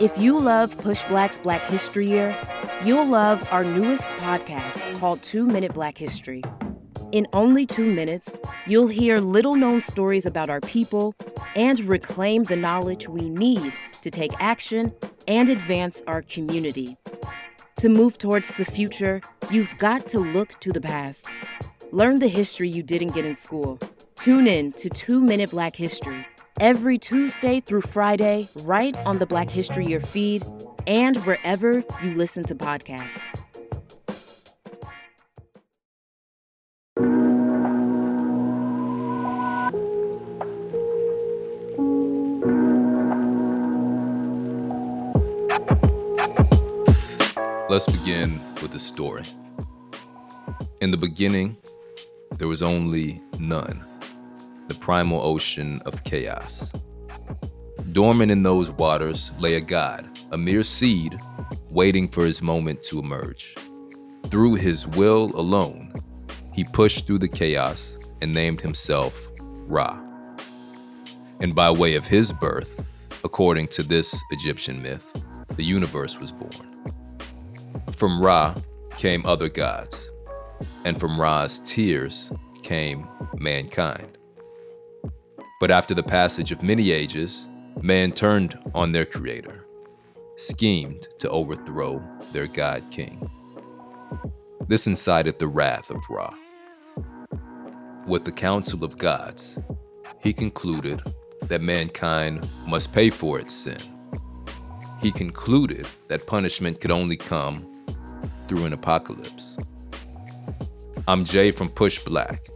If you love Push Black's Black History Year, you'll love our newest podcast called Two Minute Black History. In only two minutes, you'll hear little known stories about our people and reclaim the knowledge we need to take action and advance our community. To move towards the future, you've got to look to the past. Learn the history you didn't get in school. Tune in to Two Minute Black History every Tuesday through Friday, right on the Black History Year feed and wherever you listen to podcasts. Let's begin with the story. In the beginning, there was only Nun, the primal ocean of chaos. Dormant in those waters lay a god, a mere seed, waiting for his moment to emerge. Through his will alone, he pushed through the chaos and named himself Ra. And by way of his birth, according to this Egyptian myth, the universe was born. From Ra came other gods, and from Ra's tears came mankind. But after the passage of many ages, man turned on their creator, schemed to overthrow their god king. This incited the wrath of Ra. With the council of gods, he concluded that mankind must pay for its sin. He concluded that punishment could only come through an apocalypse. I'm Jay from Push Black,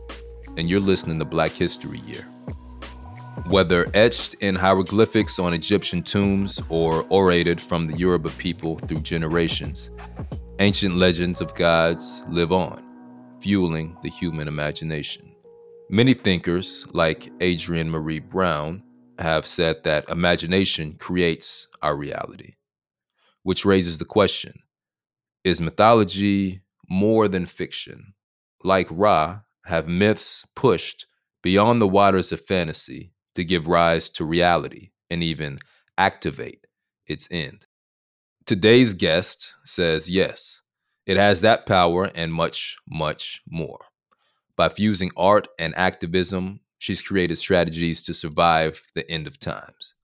and you're listening to Black History Year. Whether etched in hieroglyphics on Egyptian tombs or orated from the Yoruba people through generations, ancient legends of gods live on, fueling the human imagination. Many thinkers, like Adrienne Maree Brown, have said that imagination creates our reality, which raises the question is mythology more than fiction? Like Ra, have myths pushed beyond the waters of fantasy to give rise to reality and even activate its end? Today's guest says yes, it has that power and much, much more. By fusing art and activism, she's created strategies to survive the end of times.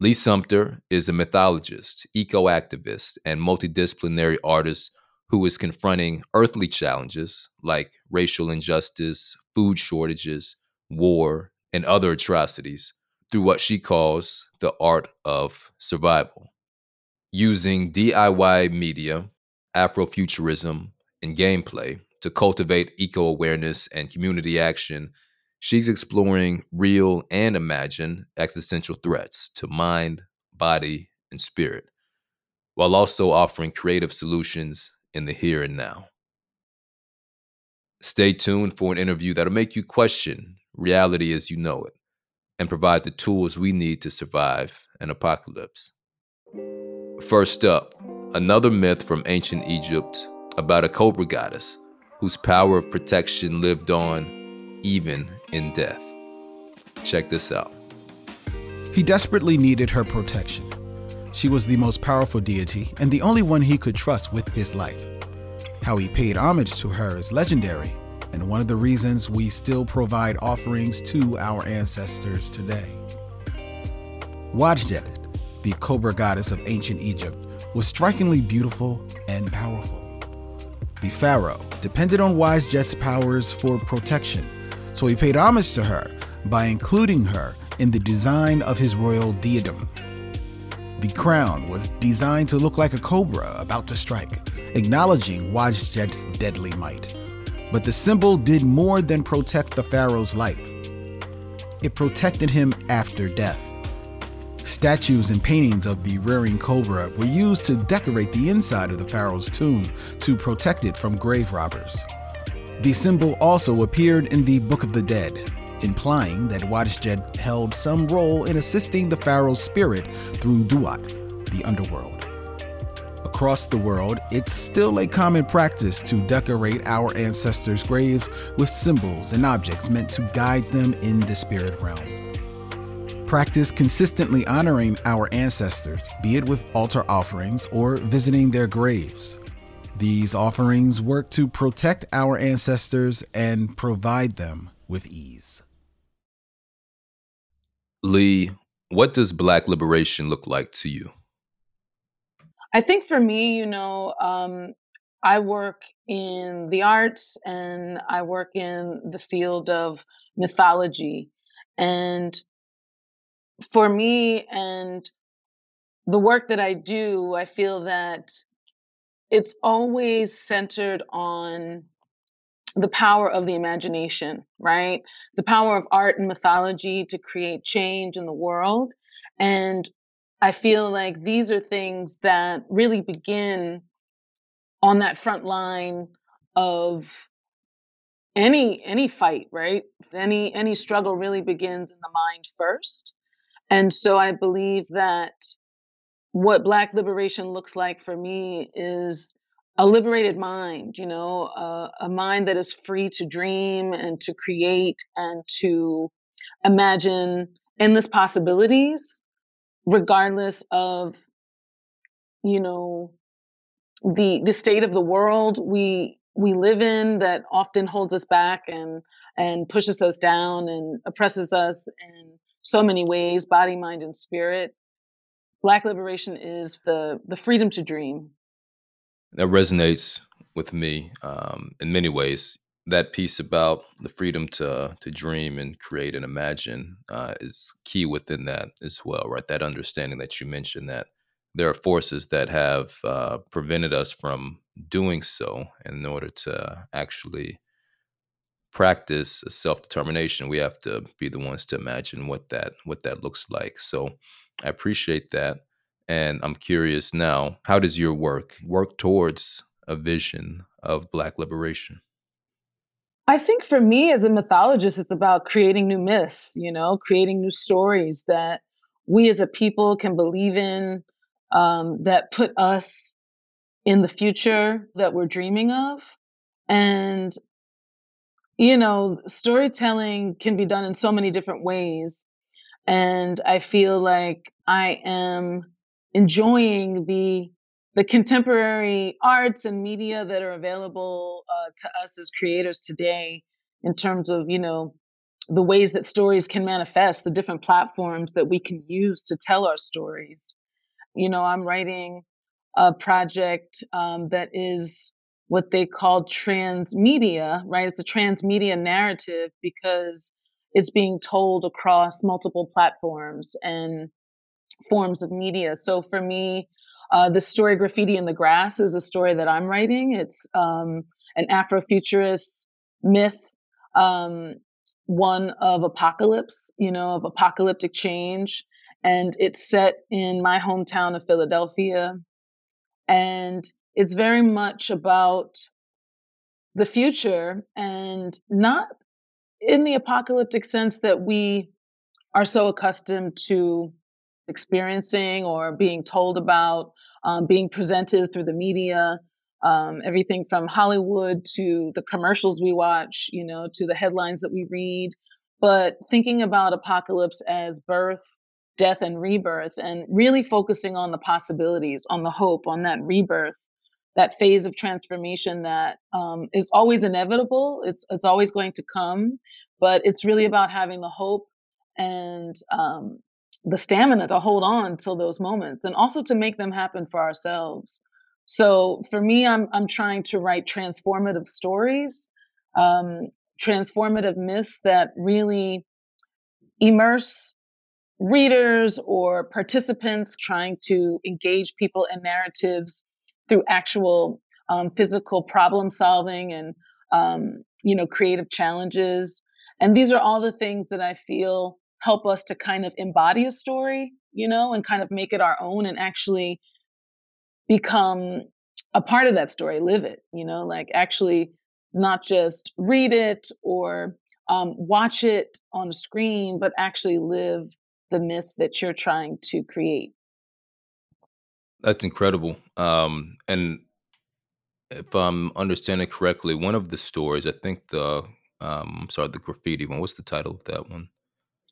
Li Sumpter is a mythologist, eco activist, and multidisciplinary artist who is confronting earthly challenges like racial injustice, food shortages, war, and other atrocities through what she calls the art of survival. Using DIY media, Afrofuturism, and gameplay to cultivate eco awareness and community action She's exploring real and imagined existential threats to mind, body, and spirit, while also offering creative solutions in the here and now. Stay tuned for an interview that'll make you question reality as you know it and provide the tools we need to survive an apocalypse. First up, another myth from ancient Egypt about a cobra goddess whose power of protection lived on even in death. Check this out. He desperately needed her protection. She was the most powerful deity and the only one he could trust with his life. How he paid homage to her is legendary, and one of the reasons we still provide offerings to our ancestors today. Wadjet, the cobra goddess of ancient Egypt, was strikingly beautiful and powerful. The pharaoh depended on Wadjet's powers for protection so he paid homage to her by including her in the design of his royal diadem. The crown was designed to look like a cobra about to strike, acknowledging Wadjet's deadly might. But the symbol did more than protect the pharaoh's life. It protected him after death, Statues and paintings of the rearing cobra were used to decorate the inside of the pharaoh's tomb to protect it from grave robbers. The symbol also appeared in the Book of the Dead, implying that Wadjet held some role in assisting the pharaoh's spirit through Duat, the underworld. Across the world, it's still a common practice to decorate our ancestors' graves with symbols and objects meant to guide them in the spirit realm. Practice consistently honoring our ancestors, be it with altar offerings or visiting their graves. These offerings work to protect our ancestors and provide them with ease. Li, what does Black liberation look like to you? I think for me, you know, um, I work in the arts and I work in the field of mythology. And for me and the work that I do, I feel that it's always centered on the power of the imagination, right? The power of art and mythology to create change in the world. And I feel like these are things that really begin on that front line of any any fight, right? Any any struggle really begins in the mind first. And so I believe that what Black liberation looks like for me is a liberated mind, you know, uh, a mind that is free to dream and to create and to imagine endless possibilities, regardless of, you know, the the state of the world we we live in that often holds us back and and pushes us down and oppresses us in so many ways, body, mind, and spirit. Black liberation is the the freedom to dream. That resonates with me um, in many ways. That piece about the freedom to to dream and create and imagine uh, is key within that as well, right? That understanding that you mentioned that there are forces that have uh, prevented us from doing so, in order to actually practice self determination, we have to be the ones to imagine what that what that looks like. So I appreciate that. And I'm curious now, how does your work work towards a vision of Black liberation? I think for me as a mythologist, it's about creating new myths, you know, creating new stories that we as a people can believe in, um, that put us in the future that we're dreaming of. And, you know, storytelling can be done in so many different ways. And I feel like I am enjoying the the contemporary arts and media that are available uh, to us as creators today in terms of you know the ways that stories can manifest the different platforms that we can use to tell our stories you know i'm writing a project um, that is what they call transmedia right it's a transmedia narrative because it's being told across multiple platforms and forms of media. So for me, uh, the story Graffiti in the Grass is a story that I'm writing. It's um, an Afrofuturist myth, um, one of apocalypse, you know, of apocalyptic change. And it's set in my hometown of Philadelphia. And it's very much about the future and not in the apocalyptic sense that we are so accustomed to experiencing or being told about, um, being presented through the media, um, everything from Hollywood to the commercials we watch, you know, to the headlines that we read. But thinking about apocalypse as birth, death, and rebirth, and really focusing on the possibilities, on the hope, on that rebirth, that phase of transformation that um, is always inevitable. It's it's always going to come, but it's really about having the hope and um, the stamina to hold on till those moments and also to make them happen for ourselves. So for me, I'm I'm trying to write transformative stories, um, transformative myths that really immerse readers or participants, trying to engage people in narratives through actual um, physical problem solving and um, you know creative challenges. And these are all the things that I feel help us to kind of embody a story, you know, and kind of make it our own and actually become a part of that story, live it, you know, like actually not just read it or um, watch it on a screen, but actually live the myth that you're trying to create. That's incredible. Um, and if I'm understanding correctly, one of the stories, I think the, um, I'm sorry, the graffiti one. What's the title of that one?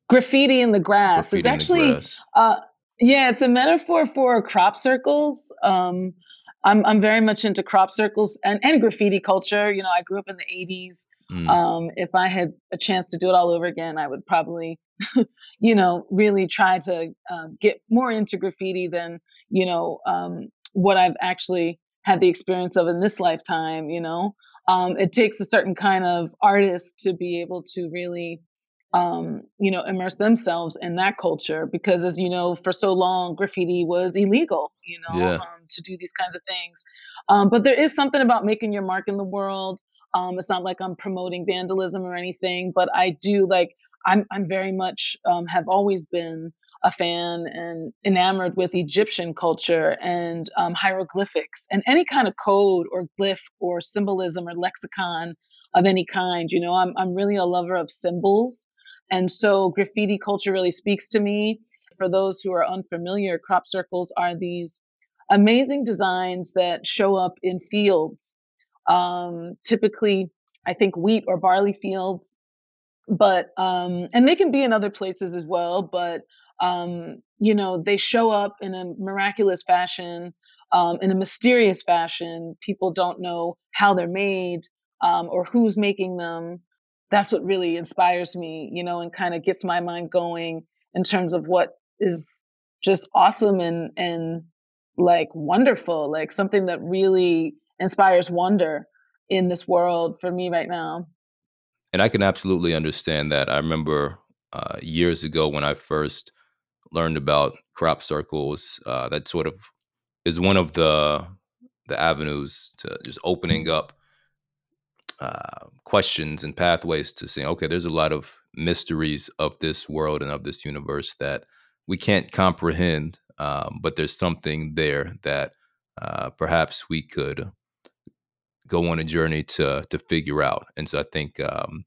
Graffiti in the grass. Graffiti it's actually, grass. uh, yeah, it's a metaphor for crop circles. Um, I'm I'm very much into crop circles and, and graffiti culture. You know, I grew up in the 80s. Mm. Um, if I had a chance to do it all over again, I would probably, you know, really try to um, get more into graffiti than you know um, what I've actually had the experience of in this lifetime. You know, um, it takes a certain kind of artist to be able to really um, you know, immerse themselves in that culture because, as you know, for so long, graffiti was illegal, you know, Yeah. um, to do these kinds of things. Um, but there is something about making your mark in the world. Um, it's not like I'm promoting vandalism or anything, but I do like, I'm, I'm very much um, have always been a fan and enamored with Egyptian culture and um, hieroglyphics and any kind of code or glyph or symbolism or lexicon of any kind. You know, I'm, I'm really a lover of symbols. And so graffiti culture really speaks to me. For those who are unfamiliar, crop circles are these amazing designs that show up in fields, um, typically, I think, wheat or barley fields, but um, and they can be in other places as well. But um, you know, they show up in a miraculous fashion, um, in a mysterious fashion. People don't know how they're made um, or who's making them. That's what really inspires me, you know, and kind of gets my mind going in terms of what is just awesome and and like wonderful, like something that really inspires wonder in this world for me right now. And I can absolutely understand that. I remember uh, years ago when I first learned about crop circles, uh, that sort of is one of the the avenues to just opening up uh, questions and pathways to saying, okay, there's a lot of mysteries of this world and of this universe that we can't comprehend, um, but there's something there that uh, perhaps we could go on a journey to to figure out. And so I think um,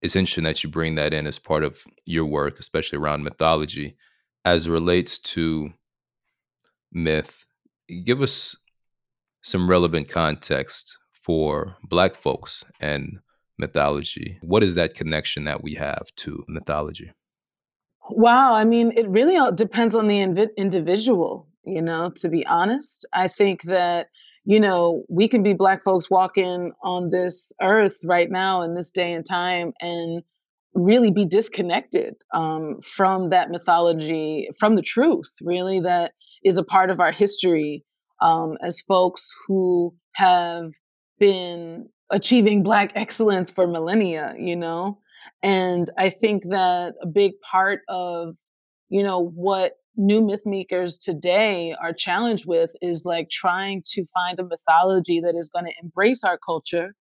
it's interesting that you bring that in as part of your work, especially around mythology, as relates to myth. Give us some relevant context for Black folks and mythology. What is that connection that we have to mythology? Wow, I mean, it really all depends on the invi- individual, you know, to be honest. I think that, you know, we can be Black folks walking on this earth right now in this day and time and really be disconnected um, from that mythology, from the truth, really, that is a part of our history um, as folks who have been achieving Black excellence for millennia, you know? And I think that a big part of, you know, what new myth makers today are challenged with is like trying to find a mythology that is going to embrace our culture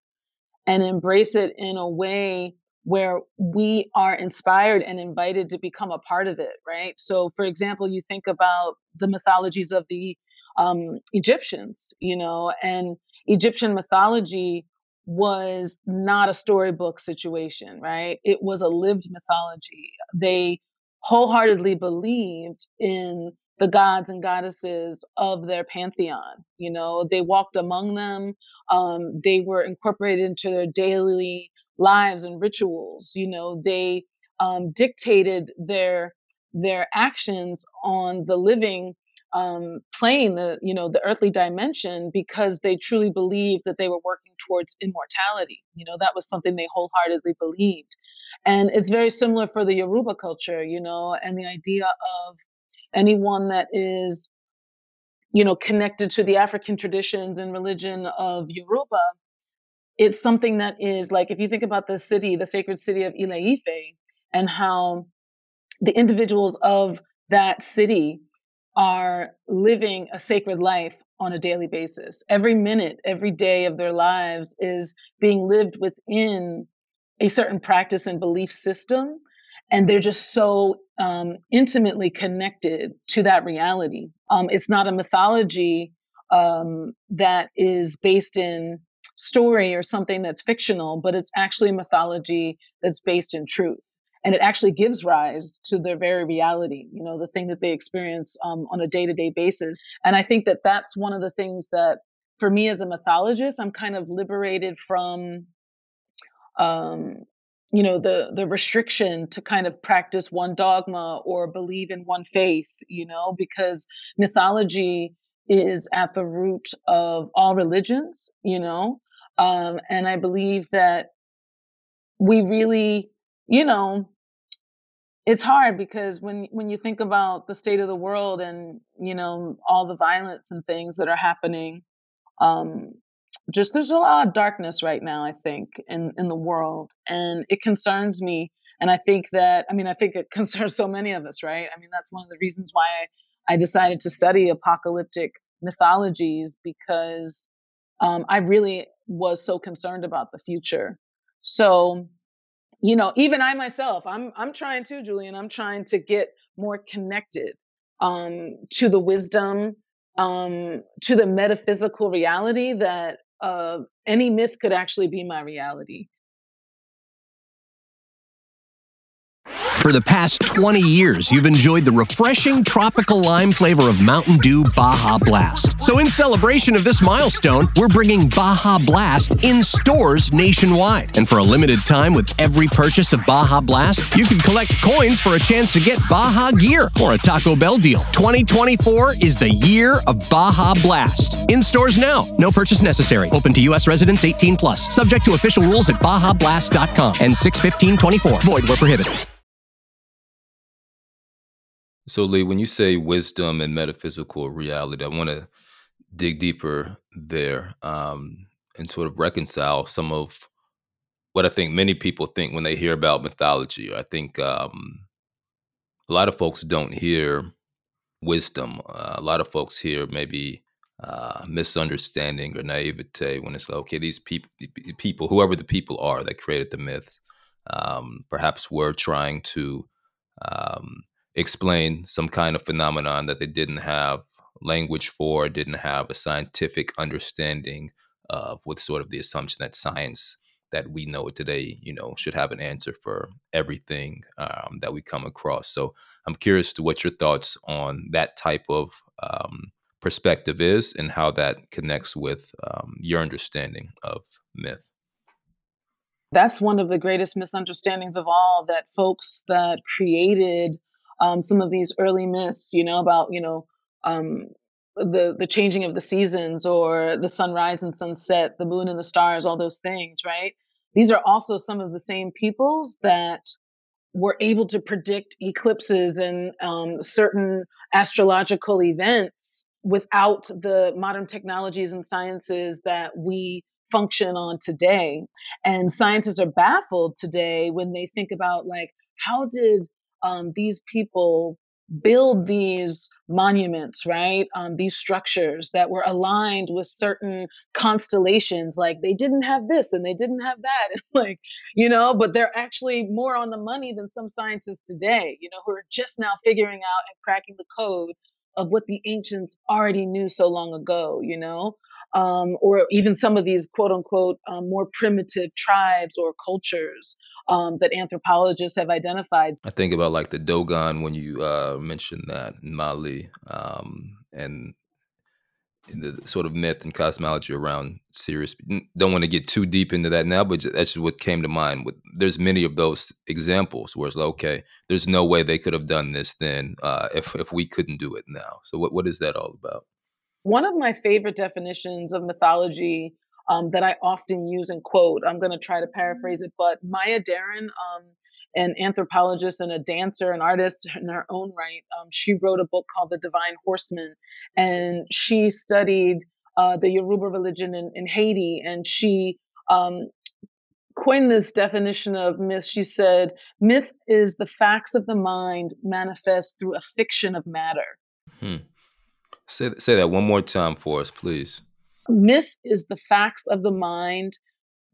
and embrace it in a way where we are inspired and invited to become a part of it, right? So, for example, you think about the mythologies of the um, Egyptians, you know, and Egyptian mythology was not a storybook situation, right? It was a lived mythology. They wholeheartedly believed in the gods and goddesses of their pantheon. You know, they walked among them, um, they were incorporated into their daily lives and rituals. You know, they um, dictated their their actions on the living um, plane, the you know the earthly dimension, because they truly believed that they were working towards immortality. You know, that was something they wholeheartedly believed, and it's very similar for the Yoruba culture. You know, and the idea of anyone that is you know connected to the African traditions and religion of Yoruba it's something that is like if you think about the city, the sacred city of Ile Ife, and how the individuals of that city are living a sacred life on a daily basis. Every minute, every day of their lives is being lived within a certain practice and belief system. and they're just so um, intimately connected to that reality. Um, it's not a mythology um, that is based in story or something that's fictional, but it's actually a mythology that's based in truth. And it actually gives rise to their very reality, you know, the thing that they experience um, on a day to day basis. And I think that that's one of the things that, for me as a mythologist, I'm kind of liberated from um, you know the the restriction to kind of practice one dogma or believe in one faith you know because mythology is at the root of all religions you know um, and i believe that we really you know it's hard because when when you think about the state of the world and you know all the violence and things that are happening um, just there's a lot of darkness right now i think in in the world. And it concerns me and i think that i mean i think it concerns so many of us right? I mean that's one of the reasons why i, I decided to study apocalyptic mythologies because um, i really was so concerned about the future. So you know even i myself i'm i'm trying to julian i'm trying to get more connected um, to the wisdom um, to the metaphysical reality that uh, any myth could actually be my reality. For the past 20 years, you've enjoyed the refreshing tropical lime flavor of Mountain Dew Baja Blast. So, in celebration of this milestone, we're bringing Baja Blast in stores nationwide. And for a limited time, with every purchase of Baja Blast, you can collect coins for a chance to get Baja gear or a Taco Bell deal. 2024 is the year of Baja Blast. In stores now. No purchase necessary. Open to U.S. residents 18 plus. Subject to official rules at BajaBlast.com and 61524. Void where prohibited. So, Li, when you say wisdom and metaphysical reality, I want to dig deeper there um, and sort of reconcile some of what I think many people think when they hear about mythology. I think um, a lot of folks don't hear wisdom. Uh, a lot of folks hear maybe uh, misunderstanding or naivete when it's like, okay, these people, people, whoever the people are that created the myths, um, perhaps were trying to um, explain some kind of phenomenon that they didn't have language for, didn't have a scientific understanding of, with sort of the assumption that science that we know today, you know, should have an answer for everything um, that we come across. So I'm curious to what your thoughts on that type of um, perspective is and how that connects with um, your understanding of myth. That's one of the greatest misunderstandings of all that folks that created um, some of these early myths, you know, about you know um, the the changing of the seasons or the sunrise and sunset, the moon and the stars, all those things, right? These are also some of the same peoples that were able to predict eclipses and um, certain astrological events without the modern technologies and sciences that we function on today. And scientists are baffled today when they think about like how did um, these people build these monuments, right? Um, these structures that were aligned with certain constellations. Like they didn't have this and they didn't have that, like you know. But they're actually more on the money than some scientists today, you know, who are just now figuring out and cracking the code of what the ancients already knew so long ago, you know, um, or even some of these quote unquote um, more primitive tribes or cultures um, that anthropologists have identified. I think about like the Dogon when you uh, mentioned that in Mali um, and the sort of myth and cosmology around Sirius. Don't want to get too deep into that now, but that's just what came to mind. With there's many of those examples where it's like, okay, there's no way they could have done this then uh, if if we couldn't do it now. So what what is that all about? One of my favorite definitions of mythology um, that I often use and quote. I'm going to try to paraphrase it, but Maya Deren, um, an anthropologist and a dancer, an artist in her own right, um, she wrote a book called The Divine Horsemen, and she studied uh, the Yoruba religion in, in Haiti, and she um, coined this definition of myth. She said, "Myth is the facts of the mind manifest through a fiction of matter." Hmm. Say say that one more time for us, please. Myth is the facts of the mind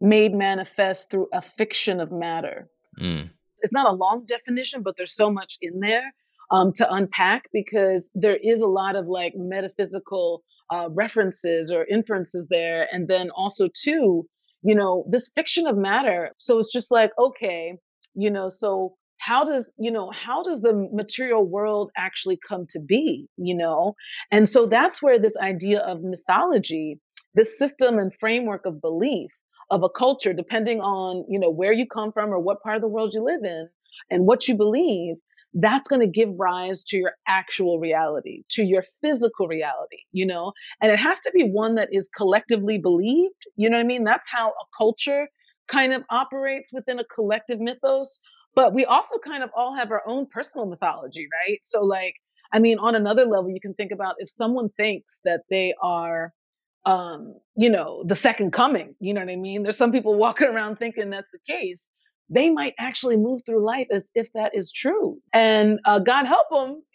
made manifest through a fiction of matter. Mm. It's not a long definition, but there's so much in there um, to unpack because there is a lot of like metaphysical uh, references or inferences there. And then also, too, you know, this fiction of matter. So it's just like, okay, you know, so how does you know how does the material world actually come to be you know and so that's where this idea of mythology this system and framework of belief of a culture depending on you know where you come from or what part of the world you live in and what you believe that's going to give rise to your actual reality to your physical reality you know and it has to be one that is collectively believed you know what i mean that's how a culture kind of operates within a collective mythos but we also kind of all have our own personal mythology, right? So, like, I mean, on another level, you can think about if someone thinks that they are, um, you know, the second coming, you know what I mean? There's some people walking around thinking that's the case. They might actually move through life as if that is true. And uh, God help them,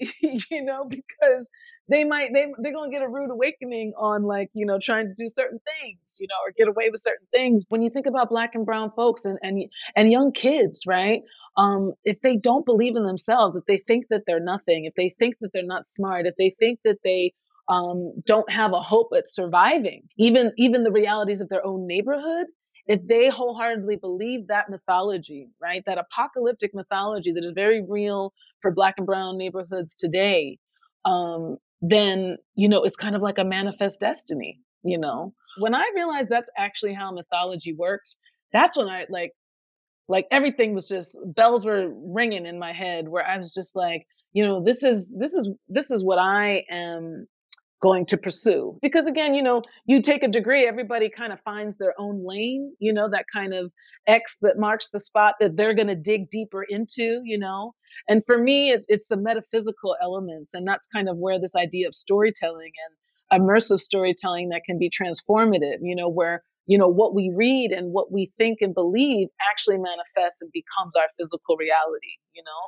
you know, because they might they they're gonna get a rude awakening on like you know trying to do certain things you know or get away with certain things when you think about black and brown folks and and and young kids right um, if they don't believe in themselves, if they think that they're nothing, if they think that they're not smart, if they think that they um, don't have a hope at surviving, even even the realities of their own neighborhood, if they wholeheartedly believe that mythology, right, that apocalyptic mythology that is very real for Black and Brown neighborhoods today, um, then you know it's kind of like a manifest destiny. You know, when I realized that's actually how mythology works, that's when I like like everything was just bells were ringing in my head where I was just like, you know, this is this is this is what I am going to pursue. Because again, you know, you take a degree, everybody kind of finds their own lane, you know, that kind of X that marks the spot that they're going to dig deeper into, you know. And for me, it's it's the metaphysical elements, and that's kind of where this idea of storytelling and immersive storytelling that can be transformative, you know, where you know what we read and what we think and believe actually manifests and becomes our physical reality you know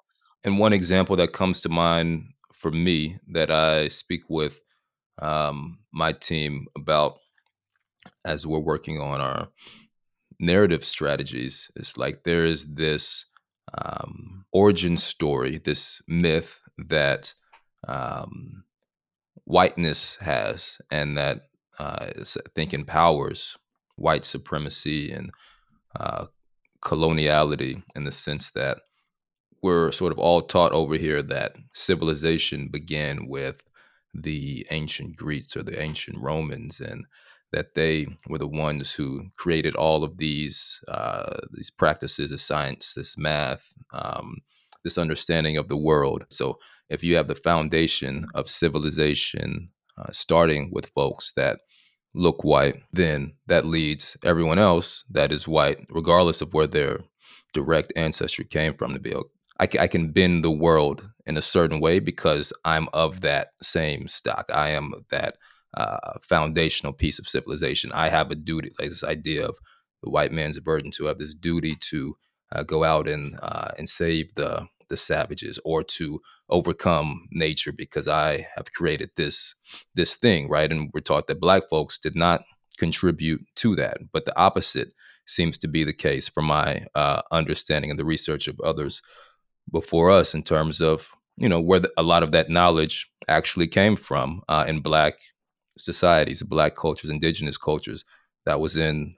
and one example that comes to mind for me that i speak with um, my team about as we're working on our narrative strategies is like there is this um, origin story this myth that um, whiteness has and that uh, I think empowers white supremacy and uh, coloniality in the sense that we're sort of all taught over here that civilization began with the ancient Greeks or the ancient Romans, and that they were the ones who created all of these uh, these practices of science, this math, um, this understanding of the world. So, if you have the foundation of civilization uh, starting with folks that look white, then that leads everyone else that is white, regardless of where their direct ancestry came from, to be I, I can bend the world in a certain way because I'm of that same stock. I am that uh, foundational piece of civilization. I have a duty, like this idea of the white man's burden to have this duty to uh, go out and uh, and save the the savages or to overcome nature because I have created this this thing, right? And we're taught that black folks did not contribute to that, but the opposite seems to be the case from my uh, understanding and the research of others before us in terms of you know where the, a lot of that knowledge actually came from uh, in black societies, black cultures, indigenous cultures that was in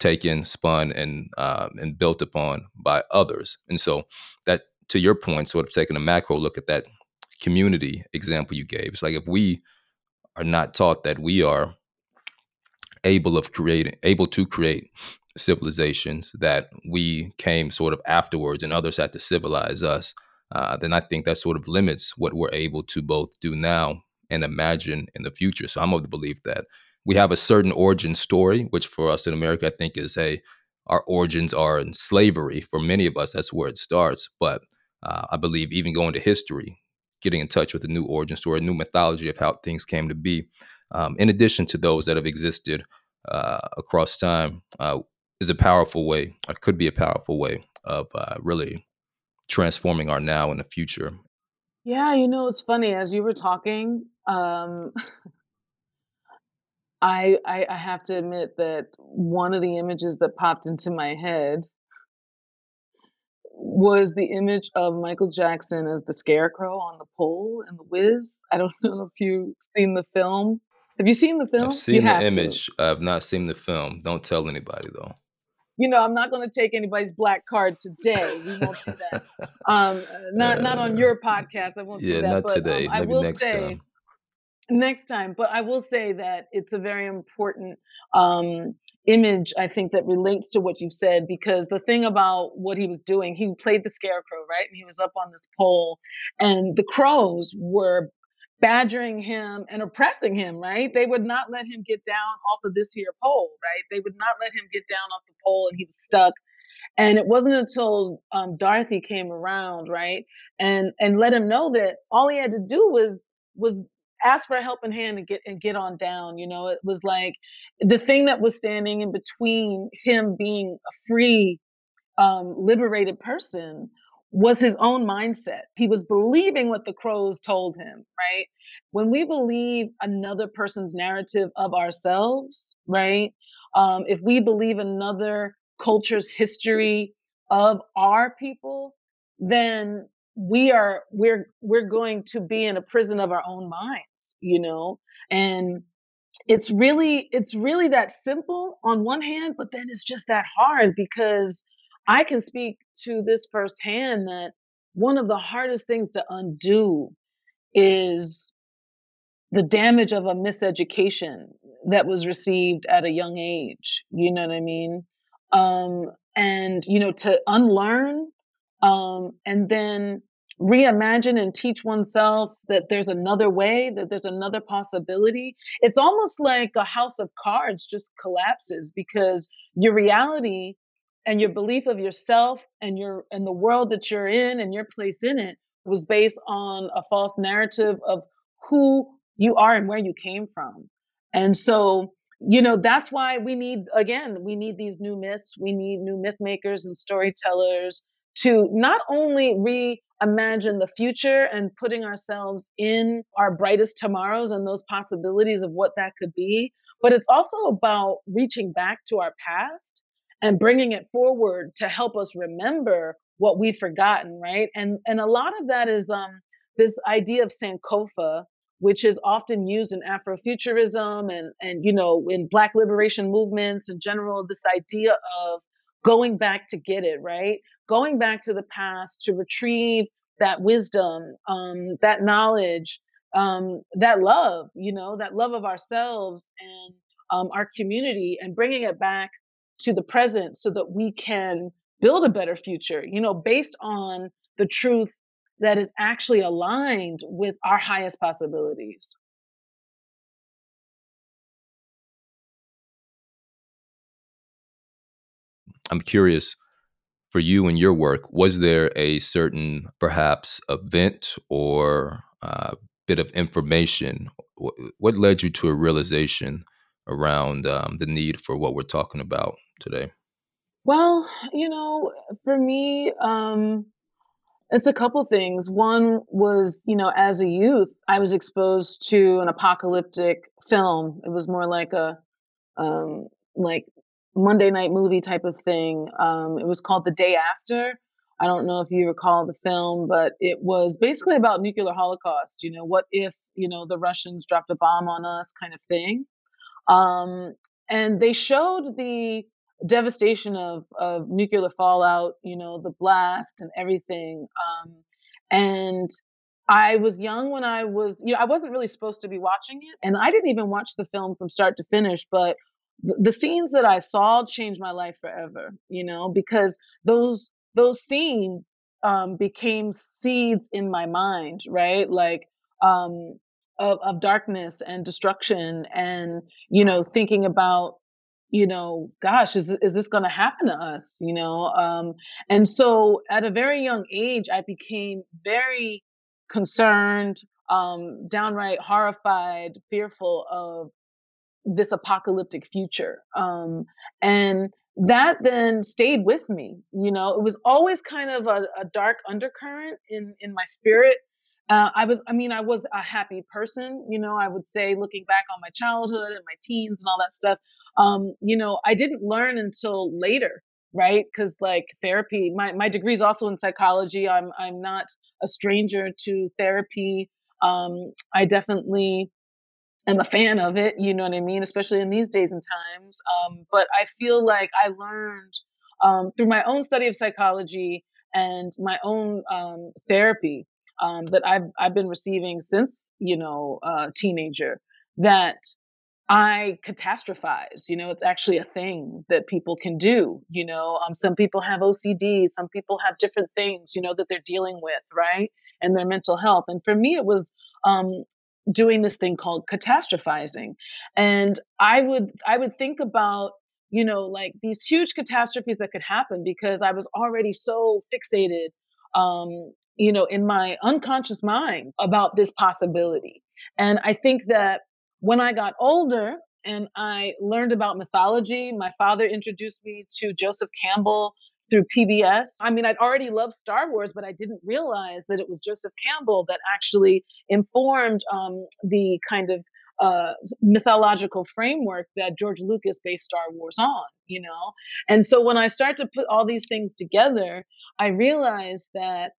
taken, spun, and uh, and built upon by others. And so that to your point, sort of taking a macro look at that community example you gave. It's like if we are not taught that we are able of creating able to create civilizations that we came sort of afterwards and others had to civilize us uh, then i think that sort of limits what we're able to both do now and imagine in the future. So i'm of the belief that we have a certain origin story which for us in america i think is hey our origins are in slavery for many of us that's where it starts. But uh, I believe even going to history, getting in touch with a new origin story, a new mythology of how things came to be, um, in addition to those that have existed uh, across time, uh, is a powerful way, or could be a powerful way of uh, really transforming our now and the future. Yeah, you know, it's funny as you were talking. Um, I, I I have to admit that one of the images that popped into my head was the image of Michael Jackson as the scarecrow on the pole in The Wiz. I don't know if you've seen the film. Have you seen the film? I've seen the image. To. I've not seen the film. Don't tell anybody though. You know, I'm not going to take anybody's black card today. We won't do that. Um, not not on your podcast. I won't yeah, do that. not but, today. Um, Maybe I will next say, time. Next time, but I will say that it's a very important um, image I think that relates to what you've said because the thing about what he was doing, he played the scarecrow, right? And he was up on this pole, and the crows were badgering him and oppressing him, right? They would not let him get down off of this here pole, right? They would not let him get down off the pole, and he was stuck. And it wasn't until um, Dorothy came around, right, and and let him know that all he had to do was was ask for a helping hand and get and get on down. You know, it was like the thing that was standing in between him being a free, um, liberated person was his own mindset. He was believing what the crows told him, right? When we believe another person's narrative of ourselves, right? Um, if we believe another culture's history of our people, then we are we're we're going to be in a prison of our own minds you know and it's really it's really that simple on one hand but then it's just that hard because i can speak to this firsthand that one of the hardest things to undo is the damage of a miseducation that was received at a young age you know what i mean um and you know to unlearn um, and then reimagine and teach oneself that there's another way, that there's another possibility. It's almost like a house of cards just collapses because your reality and your mm. belief of yourself and your and the world that you're in and your place in it was based on a false narrative of who you are and where you came from. And so you know that's why we need again we need these new myths we need new myth makers and storytellers to not only reimagine the future and putting ourselves in our brightest tomorrows and those possibilities of what that could be, but it's also about reaching back to our past and bringing it forward to help us remember what we've forgotten, right? And and a lot of that is um, this idea of Sankofa, which is often used in Afrofuturism and and you know in Black liberation movements in general. This idea of going back to get it right going back to the past to retrieve that wisdom, um, that knowledge, um, that love, you know, that love of ourselves and um, our community and bringing it back to the present so that we can build a better future, you know, based on the truth that is actually aligned with our highest possibilities. I'm curious for you and your work, was there a certain perhaps event or uh, bit of information? What led you to a realization around um, the need for what we're talking about today? Well, you know, for me, um, it's a couple things. One was, you know, as a youth, I was exposed to an apocalyptic film. It was more like a, um, like Monday night movie type of thing. Um, it was called The Day After. I don't know if you recall the film, but it was basically about nuclear holocaust. You know, what if you know the Russians dropped a bomb on us, kind of thing. Um, and they showed the devastation of of nuclear fallout. You know, the blast and everything. Um, and I was young when I was, you know, I wasn't really supposed to be watching it, and I didn't even watch the film from start to finish. But the scenes that I saw changed my life forever, you know, because those those scenes um, became seeds in my mind, right? Like um, of, of darkness and destruction, and you know, thinking about, you know, gosh, is is this going to happen to us? You know, um, and so at a very young age, I became very concerned, um, downright horrified, fearful of this apocalyptic future. Um, and that then stayed with me. You know, it was always kind of a, a dark undercurrent in in my spirit. Uh, I was, I mean, I was a happy person. You know, I would say, looking back on my childhood and my teens and all that stuff. Um, you know, I didn't learn until later right? Because like therapy, my my degree is also in psychology. I'm I'm not a stranger to therapy. Um, I definitely am a fan of it. You know what I mean? Especially in these days and times. Um, but I feel like I learned um, through my own study of psychology and my own um, therapy um, that I've I've been receiving since you know uh, teenager that I catastrophize. You know, it's actually a thing that people can do. You know, um, some people have OCD, some people have different things, you know, that they're dealing with, right? And their mental health. And for me, it was um, doing this thing called catastrophizing. And I would I would think about you know like these huge catastrophes that could happen because I was already so fixated um, you know in my unconscious mind about this possibility. And I think that when I got older and I learned about mythology, my father introduced me to Joseph Campbell through PBS. I mean, I'd already loved Star Wars, but I didn't realize that it was Joseph Campbell that actually informed um, the kind of uh, mythological framework that George Lucas based Star Wars on, you know? And so when I start to put all these things together, I realized that,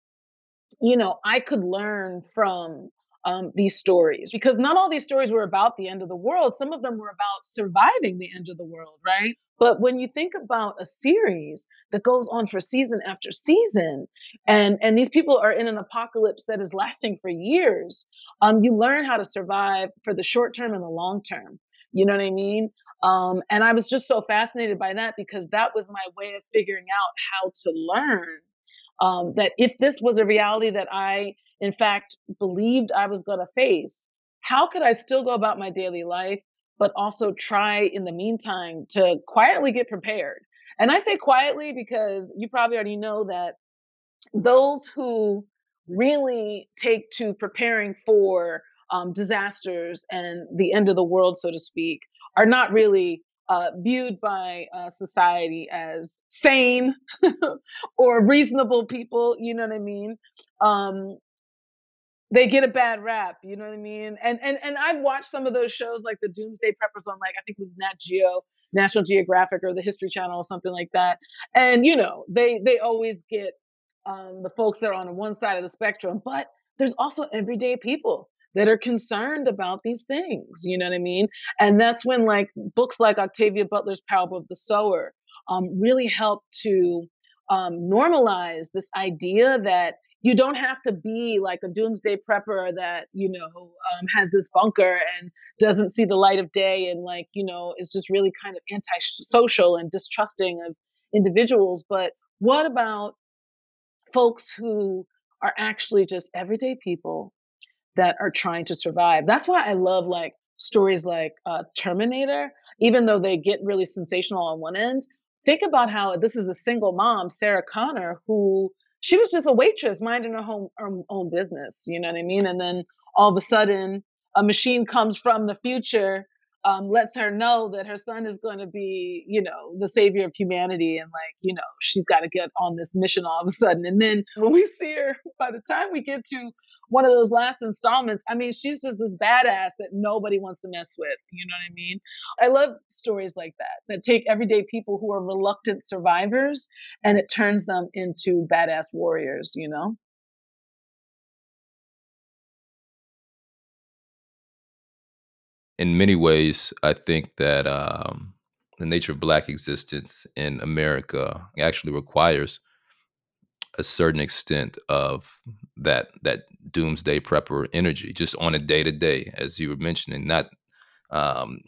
you know, I could learn from um, these stories because not all these stories were about the end of the world. Some of them were about surviving the end of the world, right? But when you think about a series that goes on for season after season, and and these people are in an apocalypse that is lasting for years, um, you learn how to survive for the short term and the long term. You know what I mean? Um, and I was just so fascinated by that because that was my way of figuring out how to learn um, that if this was a reality that I in fact, believed I was going to face, how could I still go about my daily life, but also try in the meantime to quietly get prepared? And I say quietly because you probably already know that those who really take to preparing for um, disasters and the end of the world, so to speak, are not really uh, viewed by uh, society as sane or reasonable people. You know what I mean? Um, they get a bad rap, you know what I mean? And and and I've watched some of those shows like the Doomsday Preppers on like I think it was Nat Geo, National Geographic or the History Channel or something like that. And you know, they they always get um, the folks that are on one side of the spectrum, but there's also everyday people that are concerned about these things, you know what I mean? And that's when like books like Octavia Butler's Parable of the Sower um, really help to um, normalize this idea that you don't have to be like a doomsday prepper that you know um, has this bunker and doesn't see the light of day and like you know is just really kind of antisocial and distrusting of individuals. But what about folks who are actually just everyday people that are trying to survive? That's why i love like stories like uh, terminator. Even though they get really sensational on one end think about how this is a single mom sarah connor who she was just a waitress minding her home her own business you know what i mean and then all of a sudden a machine comes from the future um, lets her know that her son is going to be, you know, the savior of humanity, and like, you know, she's got to get on this mission all of a sudden. And then when we see her, by the time we get to one of those last installments, I mean, she's just this badass that nobody wants to mess with. You know what I mean? I love stories like that that take everyday people who are reluctant survivors and it turns them into badass warriors. You know? in many ways, I think that um, the nature of Black existence in America actually requires a certain extent of that that doomsday prepper energy, just on a day to day, as you were mentioning, not um,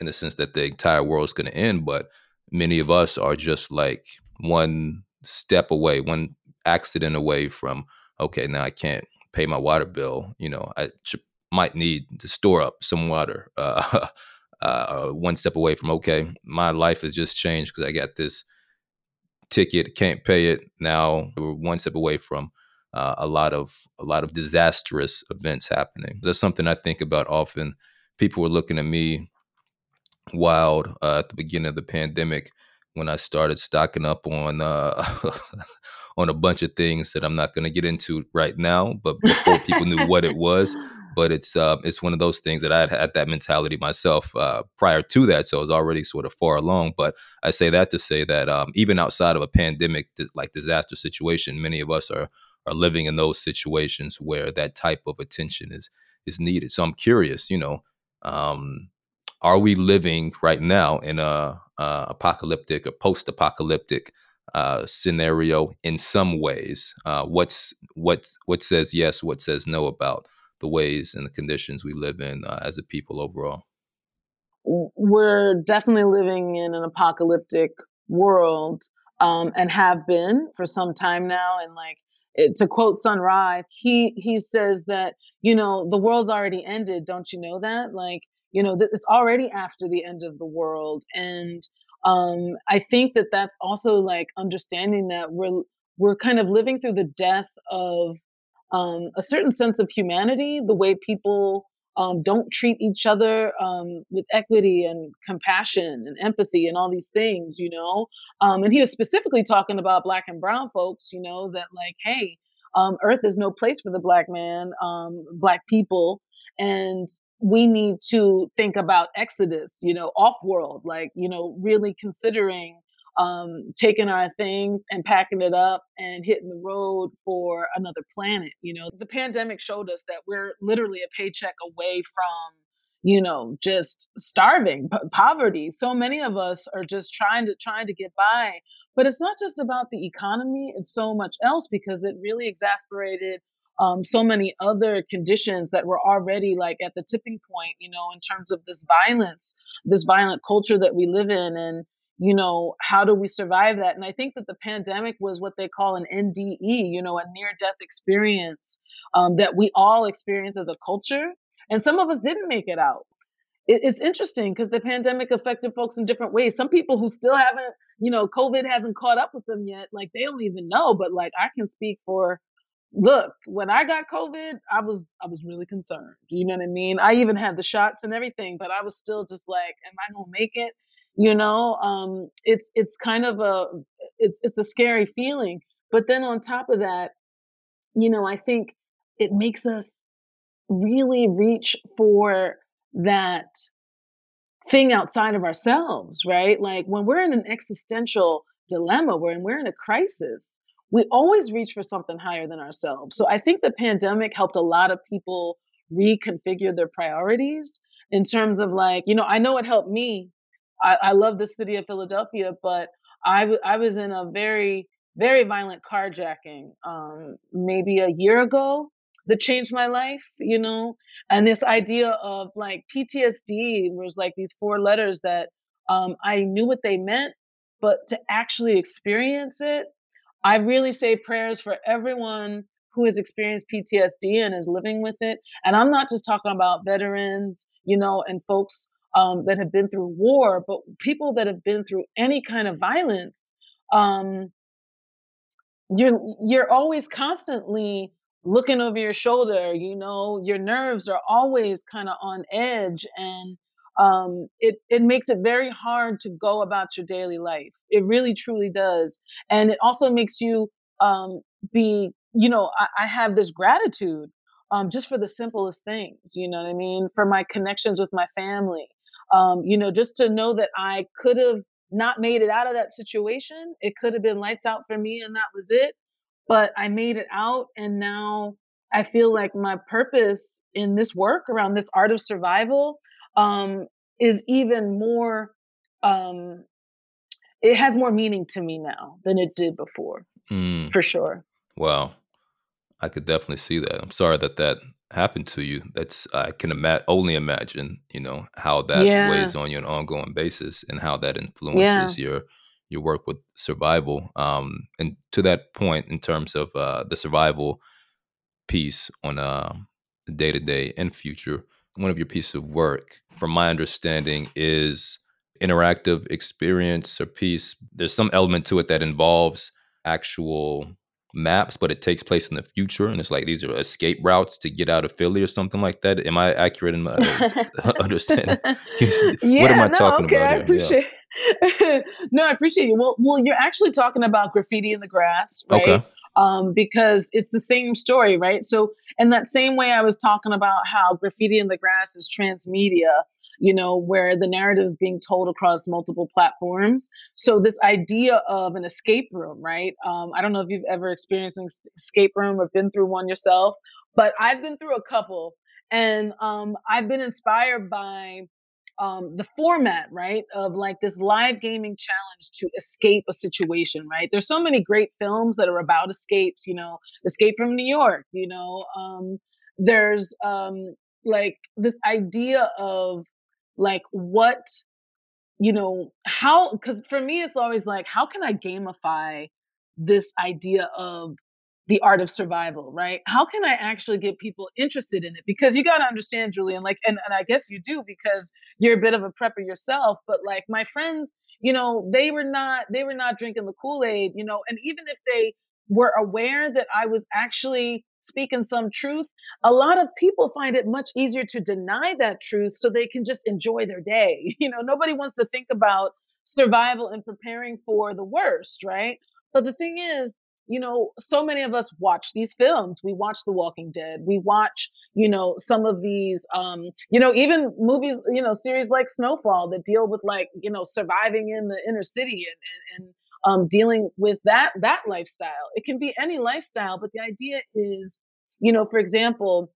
in the sense that the entire world is going to end, but many of us are just like one step away, one accident away from okay, now I can't pay my water bill. You know, I might need to store up some water. Uh, uh, one step away from okay, my life has just changed because I got this ticket, can't pay it. Now we're one step away from uh, a lot of a lot of disastrous events happening. That's something I think about often. People were looking at me wild uh, at the beginning of the pandemic when I started stocking up on uh, on a bunch of things that I'm not going to get into right now. But before people knew what it was, but it's uh, it's one of those things that I had had that mentality myself uh, prior to that, so I was already sort of far along. But I say that to say that um, even outside of a pandemic like disaster situation, many of us are are living in those situations where that type of attention is is needed. So I'm curious, you know, um, are we living right now in a, a apocalyptic, a post-apocalyptic uh, scenario in some ways? Uh, what's what what says yes, what says no about the ways and the conditions we live in uh, as a people overall? We're definitely living in an apocalyptic world um, and have been for some time now. And like it, to quote Sun Ra, he he says that you know the world's already ended. Don't you know that? Like you know th- it's already after the end of the world, and um, I think that that's also like understanding that we're we're kind of living through the death of um, a certain sense of humanity, the way people um, don't treat each other um, with equity and compassion and empathy and all these things, you know. Um, and he was specifically talking about black and brown folks, you know, that like, hey, um, Earth is no place for the black man, um, black people, and we need to think about exodus, you know, off world, like, you know, really considering um, taking our things and packing it up and hitting the road for another planet. You know, the pandemic showed us that we're literally a paycheck away from, you know, just starving, p- poverty. So many of us are just trying to trying to get by. But it's not just about the economy; it's so much else because it really exasperated um, so many other conditions that were already like at the tipping point, you know, in terms of this violence, this violent culture that we live in. And you know, how do we survive that? And I think that the pandemic was what they call an NDE, you know, a near death experience um, that we all experience as a culture. And some of us didn't make it out. It, it's interesting because the pandemic affected folks in different ways. Some people who still haven't, you know, COVID hasn't caught up with them yet, like they don't even know. But like I can speak for look when i got covid i was i was really concerned you know what i mean i even had the shots and everything but i was still just like am i gonna make it you know um it's it's kind of a it's it's a scary feeling but then on top of that you know i think it makes us really reach for that thing outside of ourselves right? Like when we're in an existential dilemma when we're in a crisis we always reach for something higher than ourselves. So i think the pandemic helped a lot of people reconfigure their priorities in terms of like you know i know it helped me I, I love the city of Philadelphia, but I, w- I was in a very, very violent carjacking um, maybe a year ago that changed my life, you know? And this idea of like PTSD was like these four letters that um, I knew what they meant, but to actually experience it, I really say prayers for everyone who has experienced PTSD and is living with it. And I'm not just talking about veterans, you know, and folks um, that have been through war, but people that have been through any kind of violence, um, you're you're always constantly looking over your shoulder. You know, your nerves are always kind of on edge, and um, it it makes it very hard to go about your daily life. It really truly does, and it also makes you um, be. You know, I, I have this gratitude um, just for the simplest things. You know what I mean? For my connections with my family, um, you know, just to know that I could have not made it out of that situation. It could have been lights out for me and that was it. But I made it out and now I feel like my purpose in this work around this art of survival um, is even more, um, it has more meaning to me now than it did before, mm. for sure. Wow. I could definitely see that. I'm sorry that that happened to you. That's I can ima- only imagine, you know, how that yeah. weighs on you on an ongoing basis and how that influences yeah. your your work with survival. Um, and to that point, in terms of uh, the survival piece on uh, the day to day and future, one of your pieces of work, from my understanding, is interactive experience or piece. There's some element to it that involves actual maps, but it takes place in the future, and it's like these are escape routes to get out of Philly or something like that. Am I accurate in my understanding? yeah, what am I no, talking okay, about here? I appreciate. Yeah. no, I appreciate you. Well, well, you're actually talking about graffiti in the grass, right? Okay. Um, because it's the same story, right? So in that same way I was talking about how graffiti in the grass is transmedia, you know, where the narrative is being told across multiple platforms. So this idea of an escape room, right? Um, I don't know if you've ever experienced an escape room or been through one yourself, but I've been through a couple, and um, I've been inspired by um, the format, right, of like this live gaming challenge to escape a situation, right? There's so many great films that are about escapes, you know, Escape from New York, you know. Um, there's um, like this idea of like what, you know, how, because for me, it's always like, how can I gamify this idea of the art of survival, right? How can I actually get people interested in it? Because you got to understand, Julian, like, and, and I guess you do because you're a bit of a prepper yourself, but like my friends, you know, they were not, they were not drinking the Kool Aid, you know, and even if they were aware that I was actually speaking some truth, a lot of people find it much easier to deny that truth so they can just enjoy their day. You know, nobody wants to think about survival and preparing for the worst, right? But the thing is, you know, so many of us watch these films. We watch The Walking Dead. We watch, you know, some of these, um, you know, even movies, you know, series like Snowfall that deal with like, you know, surviving in the inner city and, and, and um, dealing with that that lifestyle. It can be any lifestyle, but the idea is, you know, for example,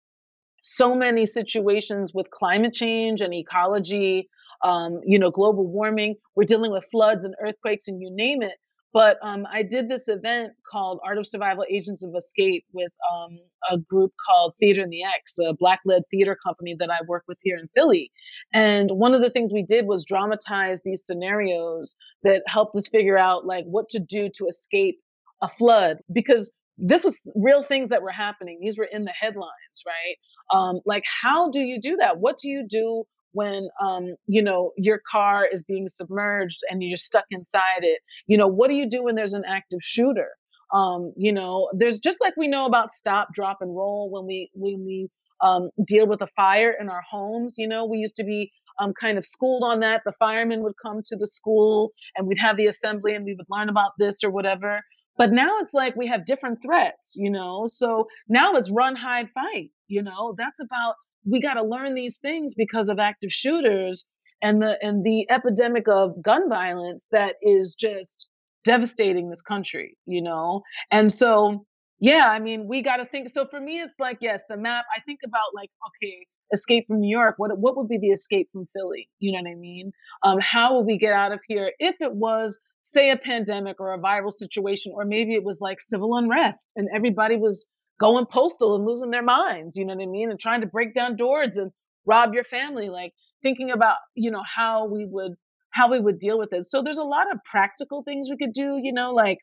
so many situations with climate change and ecology, um, you know, global warming. We're dealing with floods and earthquakes, and you name it. But um, I did this event called Art of Survival Agents of Escape with um, a group called Theater in the X, a black led theater company that I work with here in Philly. And one of the things we did was dramatize these scenarios that helped us figure out like what to do to escape a flood because this was real things that were happening. These were in the headlines, right? Um, like, how do you do that? What do you do when um, you know your car is being submerged and you're stuck inside it you know what do you do when there's an active shooter? Um, you know there's just like we know about stop drop and roll when we when we um, deal with a fire in our homes you know we used to be um, kind of schooled on that. The firemen would come to the school and we'd have the assembly and we would learn about this or whatever. But now it's like we have different threats you know? So now it's run hide fight you know? That's about we got to learn these things because of active shooters and the and the epidemic of gun violence that is just devastating this country you know? And so yeah i mean we got to think so for me it's like yes the map i think about like okay escape from new york what what would be the escape from philly? You know what i mean? Um how would we get out of here if it was say a pandemic or a viral situation or maybe it was like civil unrest and everybody was going postal and losing their minds, you know what I mean? And trying to break down doors and rob your family, like thinking about, you know, how we would how we would deal with it. So there's a lot of practical things we could do, you know, like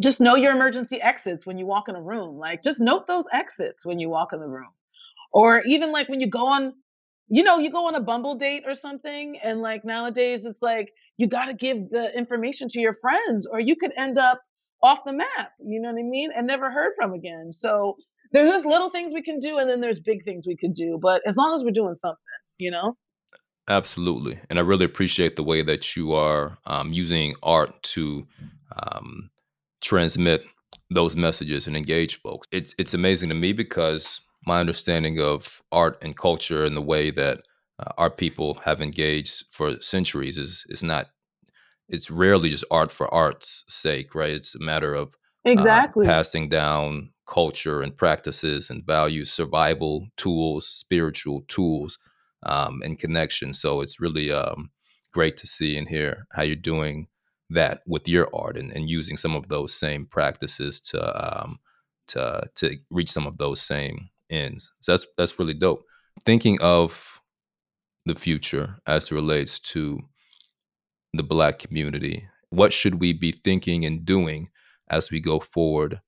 just know your emergency exits when you walk in a room. Like just note those exits when you walk in the room. Or even like when you go on, you know, you go on a Bumble date or something and like nowadays it's like you got to give the information to your friends or you could end up off the map, you know what I mean? And never heard from again. So there's just little things we can do and then there's big things we can do. But as long as we're doing something, you know? Absolutely. And I really appreciate the way that you are um, using art to um, transmit those messages and engage folks. It's, it's amazing to me because my understanding of art and culture and the way that uh, our people have engaged for centuries is, is not it's rarely just art for art's sake, right? It's a matter of uh, exactly uh, passing down culture and practices and values, survival tools, spiritual tools, um, and connection. So it's really um, great to see and hear how you're doing that with your art and, and using some of those same practices to um, to to reach some of those same ends. So that's that's really dope. Thinking of the future as it relates to the Black community? What should we be thinking and doing as we go forward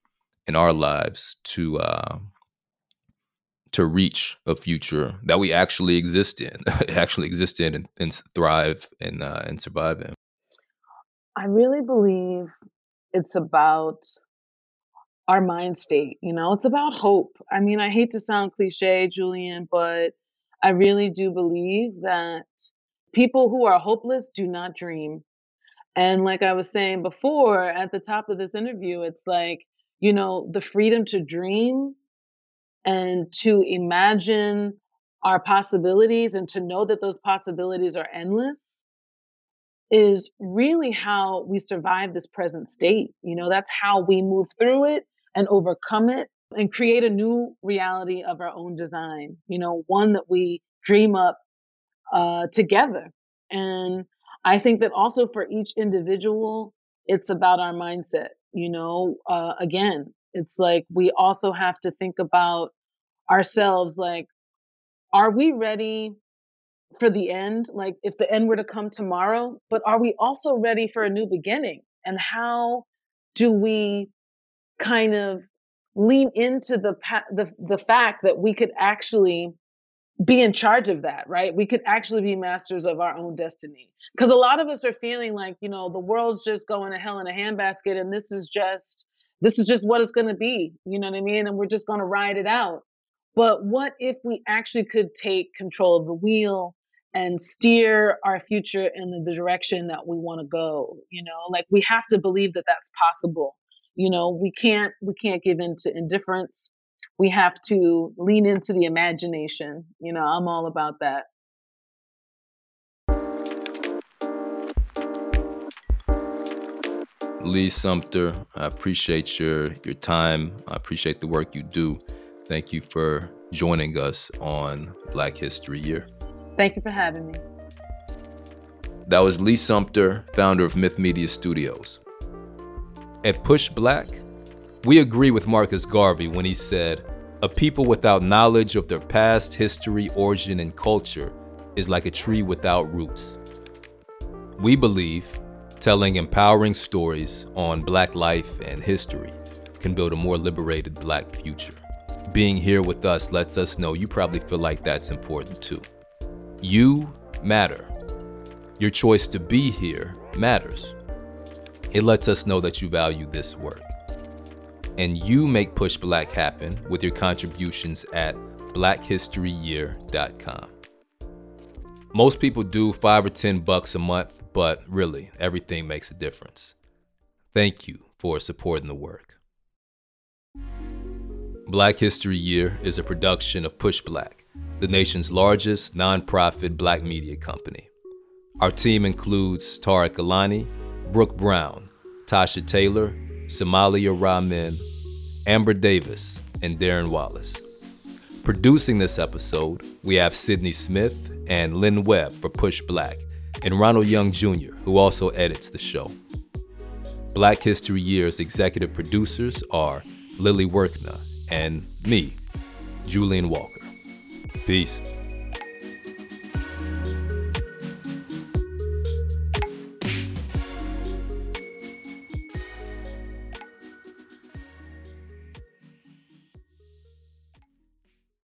in our lives to uh, to reach a future that we actually exist in, actually exist in, and, and thrive and uh, and survive in? I really believe it's about our mind state. You know, it's about hope. I mean, I hate to sound cliche, Julian, but I really do believe that people who are hopeless do not dream. And like I was saying before at the top of this interview, it's like, you know, the freedom to dream and to imagine our possibilities and to know that those possibilities are endless is really how we survive this present state. You know, that's how we move through it and overcome it and create a new reality of our own design, you know, one that we dream up uh, together. And I think that also for each individual, it's about our mindset. You know, uh, again, it's like we also have to think about ourselves like, are we ready for the end? Like, if the end were to come tomorrow, but are we also ready for a new beginning? And how do we kind of lean into the the the fact that we could actually be in charge of that, right? We could actually be masters of our own destiny. Because a lot of us are feeling like, you know, the world's just going to hell in a handbasket and this is just this is just what it's going to be, you know what I mean? And we're just going to ride it out. But what if we actually could take control of the wheel and steer our future in the direction that we want to go, you know? Like we have to believe that that's possible. You know, we can't we can't give in to indifference we have to lean into the imagination. You know, I'm all about that. Li Sumpter, I appreciate your your time. I appreciate the work you do. Thank you for joining us on Black History Year. Thank you for having me. That was Li Sumpter, founder of Myth Media Studios. At Push Black, we agree with Marcus Garvey when he said, A people without knowledge of their past history, origin, and culture is like a tree without roots. We believe telling empowering stories on Black life and history can build a more liberated Black future. Being here with us lets us know you probably feel like that's important too. You matter. Your choice to be here matters. It lets us know that you value this work and you make Push Black happen with your contributions at blackhistoryyear.com. Most people do 5 or 10 bucks a month, but really, everything makes a difference. Thank you for supporting the work. Black History Year is a production of Push Black, the nation's largest nonprofit black media company. Our team includes Tariq Alani, Brooke Brown, Tasha Taylor, Somalia Ramin, Amber Davis, and Darren Wallace. Producing this episode, we have Sydney Smith and Lynn Webb for Push Black, and Ronald Young Jr., who also edits the show. Black History Year's executive producers are Lily Workna and me, Julian Walker. Peace.